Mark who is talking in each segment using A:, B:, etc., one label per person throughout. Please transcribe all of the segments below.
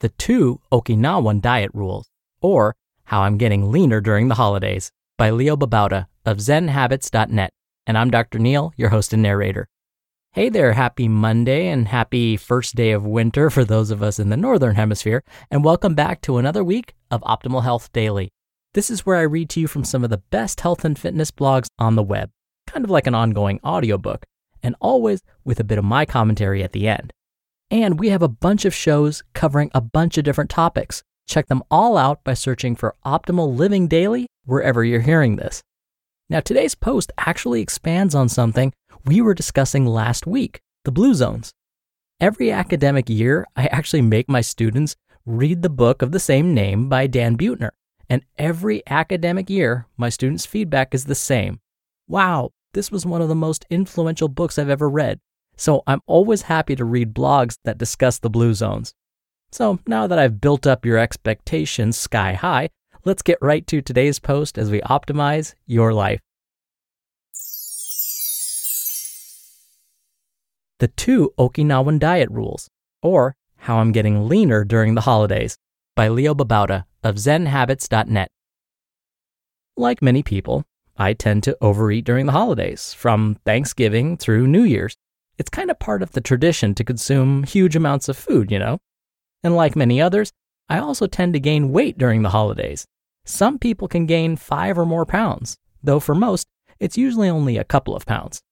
A: The two Okinawan diet rules, or how I'm Getting Leaner During the Holidays by Leo Babauta of ZenHabits.net. And I'm Dr. Neal, your host and narrator. Hey there, happy Monday and happy first day of winter for those of us in the Northern Hemisphere, and welcome back to another week of Optimal Health Daily. This is where I read to you from some of the best health and fitness blogs on the web, kind of like an ongoing audiobook, and always with a bit of my commentary at the end. And we have a bunch of shows covering a bunch of different topics, Check them all out by searching for Optimal Living Daily wherever you're hearing this. Now, today's post actually expands on something we were discussing last week the blue zones. Every academic year, I actually make my students read the book of the same name by Dan Buettner. And every academic year, my students' feedback is the same. Wow, this was one of the most influential books I've ever read. So I'm always happy to read blogs that discuss the blue zones. So now that I've built up your expectations sky high, let's get right to today's post as we optimize your life. The two Okinawan diet rules, or how I'm getting leaner during the holidays, by Leo Babauta of ZenHabits.net. Like many people, I tend to overeat during the holidays, from Thanksgiving through New Year's. It's kind of part of the tradition to consume huge amounts of food, you know? And like many others, I also tend to gain weight during the holidays. Some people can gain five or more pounds, though for most, it's usually only a couple of pounds.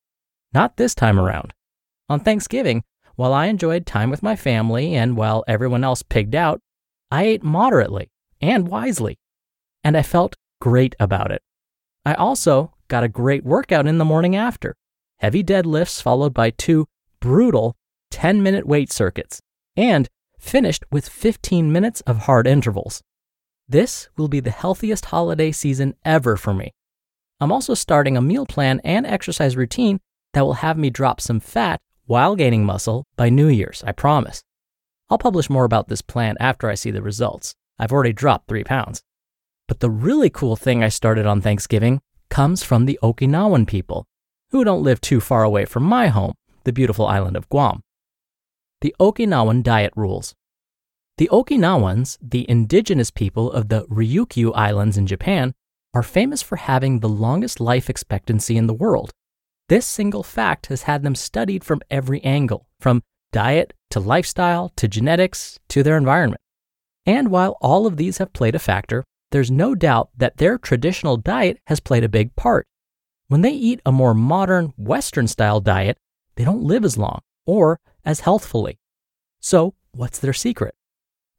A: Not this time around. On Thanksgiving, while I enjoyed time with my family and while everyone else pigged out, I ate moderately and wisely. And I felt great about it. I also got a great workout in the morning after heavy deadlifts followed by two brutal 10 minute weight circuits, and finished with 15 minutes of hard intervals. This will be the healthiest holiday season ever for me. I'm also starting a meal plan and exercise routine that will have me drop some fat while gaining muscle by New Year's, I promise. I'll publish more about this plan after I see the results. I've already dropped three pounds. But the really cool thing I started on Thanksgiving comes from the Okinawan people, who don't live too far away from my home, the beautiful island of Guam. The Okinawan Diet Rules. The Okinawans, the indigenous people of the Ryukyu Islands in Japan, are famous for having the longest life expectancy in the world. This single fact has had them studied from every angle, from diet to lifestyle to genetics to their environment. And while all of these have played a factor, there's no doubt that their traditional diet has played a big part. When they eat a more modern, Western style diet, they don't live as long or as healthfully. So, what's their secret?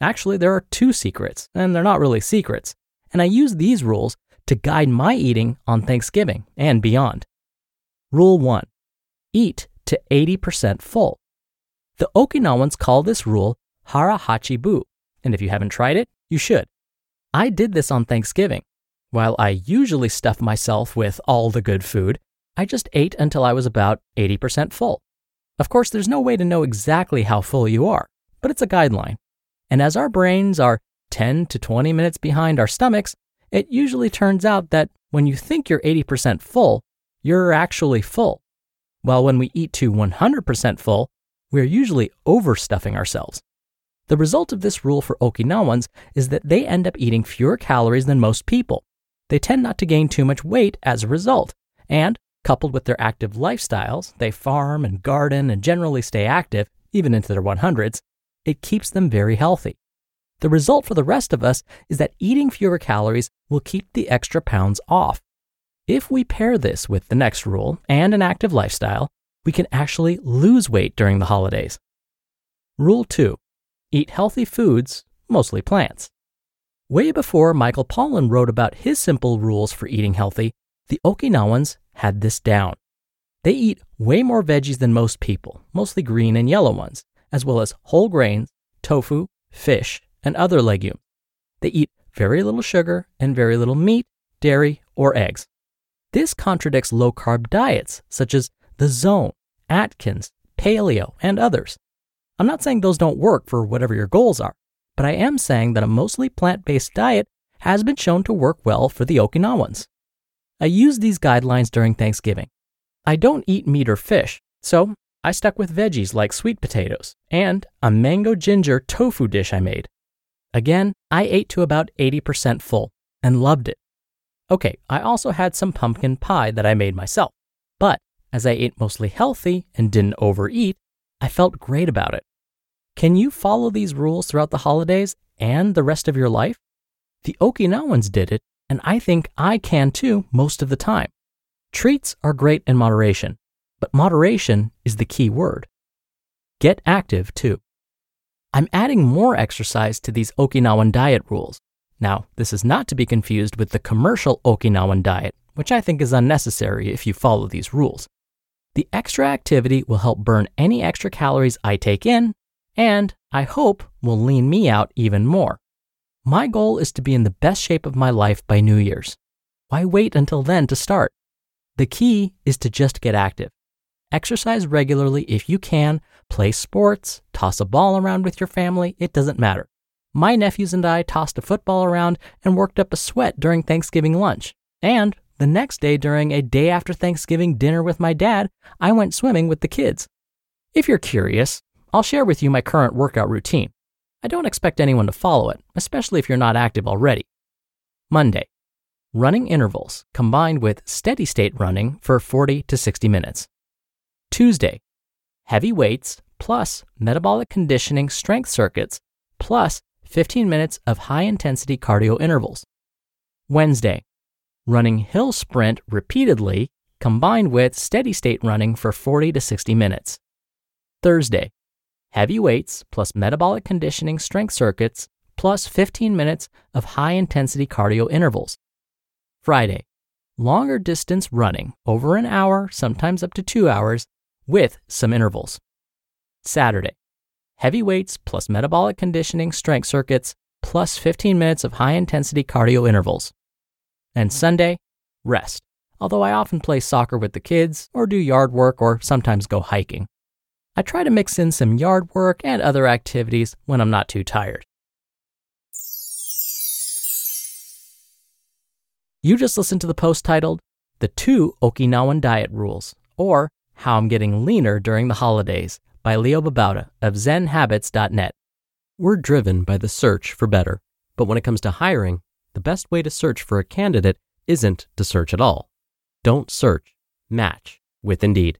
A: Actually, there are two secrets, and they're not really secrets. And I use these rules to guide my eating on Thanksgiving and beyond. Rule 1 Eat to 80% full. The Okinawans call this rule hara hachi bu, and if you haven't tried it, you should. I did this on Thanksgiving. While I usually stuff myself with all the good food, I just ate until I was about 80% full. Of course, there's no way to know exactly how full you are, but it's a guideline. And as our brains are 10 to 20 minutes behind our stomachs, it usually turns out that when you think you're 80% full, you're actually full. While when we eat to 100% full, we're usually overstuffing ourselves. The result of this rule for Okinawans is that they end up eating fewer calories than most people. They tend not to gain too much weight as a result. And Coupled with their active lifestyles, they farm and garden and generally stay active, even into their 100s, it keeps them very healthy. The result for the rest of us is that eating fewer calories will keep the extra pounds off. If we pair this with the next rule and an active lifestyle, we can actually lose weight during the holidays. Rule 2 Eat healthy foods, mostly plants. Way before Michael Pollan wrote about his simple rules for eating healthy, the Okinawans had this down. They eat way more veggies than most people, mostly green and yellow ones, as well as whole grains, tofu, fish, and other legumes. They eat very little sugar and very little meat, dairy, or eggs. This contradicts low carb diets such as the Zone, Atkins, Paleo, and others. I'm not saying those don't work for whatever your goals are, but I am saying that a mostly plant based diet has been shown to work well for the Okinawans. I use these guidelines during Thanksgiving. I don't eat meat or fish, so I stuck with veggies like sweet potatoes and a mango ginger tofu dish I made. Again, I ate to about 80% full and loved it. Okay, I also had some pumpkin pie that I made myself, but as I ate mostly healthy and didn't overeat, I felt great about it. Can you follow these rules throughout the holidays and the rest of your life? The Okinawans did it, and I think I can too most of the time. Treats are great in moderation, but moderation is the key word. Get active too. I'm adding more exercise to these Okinawan diet rules. Now, this is not to be confused with the commercial Okinawan diet, which I think is unnecessary if you follow these rules. The extra activity will help burn any extra calories I take in, and I hope will lean me out even more. My goal is to be in the best shape of my life by New Year's. Why wait until then to start? The key is to just get active. Exercise regularly if you can, play sports, toss a ball around with your family, it doesn't matter. My nephews and I tossed a football around and worked up a sweat during Thanksgiving lunch. And the next day, during a day after Thanksgiving dinner with my dad, I went swimming with the kids. If you're curious, I'll share with you my current workout routine. I don't expect anyone to follow it, especially if you're not active already. Monday, running intervals combined with steady state running for 40 to 60 minutes. Tuesday, heavy weights plus metabolic conditioning strength circuits plus 15 minutes of high intensity cardio intervals. Wednesday, running hill sprint repeatedly combined with steady state running for 40 to 60 minutes. Thursday, heavy weights plus metabolic conditioning strength circuits plus 15 minutes of high intensity cardio intervals. Friday, longer distance running over an hour, sometimes up to two hours, with some intervals. Saturday, heavy weights plus metabolic conditioning strength circuits plus 15 minutes of high intensity cardio intervals. And mm-hmm. Sunday, rest, although I often play soccer with the kids or do yard work or sometimes go hiking. I try to mix in some yard work and other activities when I'm not too tired. You just listened to the post titled The Two Okinawan Diet Rules, or How I'm Getting Leaner During the Holidays by Leo Babauta of ZenHabits.net. We're driven by the search for better, but when it comes to hiring, the best way to search for a candidate isn't to search at all. Don't search, match with Indeed.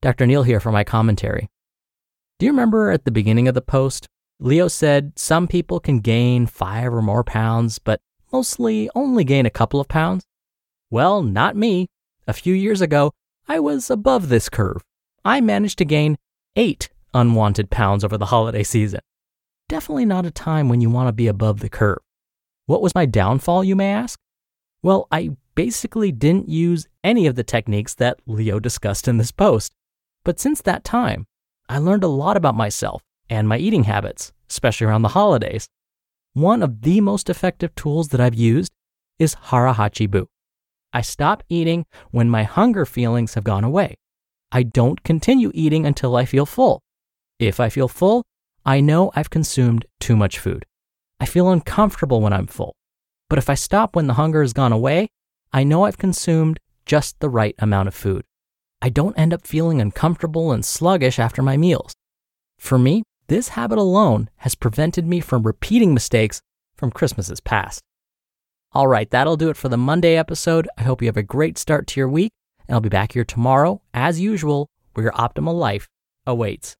A: Dr. Neal here for my commentary. Do you remember at the beginning of the post, Leo said some people can gain five or more pounds, but mostly only gain a couple of pounds? Well, not me. A few years ago, I was above this curve. I managed to gain eight unwanted pounds over the holiday season. Definitely not a time when you want to be above the curve. What was my downfall, you may ask? Well, I basically didn't use any of the techniques that Leo discussed in this post. But since that time, I learned a lot about myself and my eating habits, especially around the holidays. One of the most effective tools that I've used is Hara-Hachi Bu. I stop eating when my hunger feelings have gone away. I don't continue eating until I feel full. If I feel full, I know I've consumed too much food. I feel uncomfortable when I'm full. But if I stop when the hunger has gone away, I know I've consumed just the right amount of food. I don't end up feeling uncomfortable and sluggish after my meals. For me, this habit alone has prevented me from repeating mistakes from Christmases past. All right, that'll do it for the Monday episode. I hope you have a great start to your week, and I'll be back here tomorrow, as usual, where your optimal life awaits.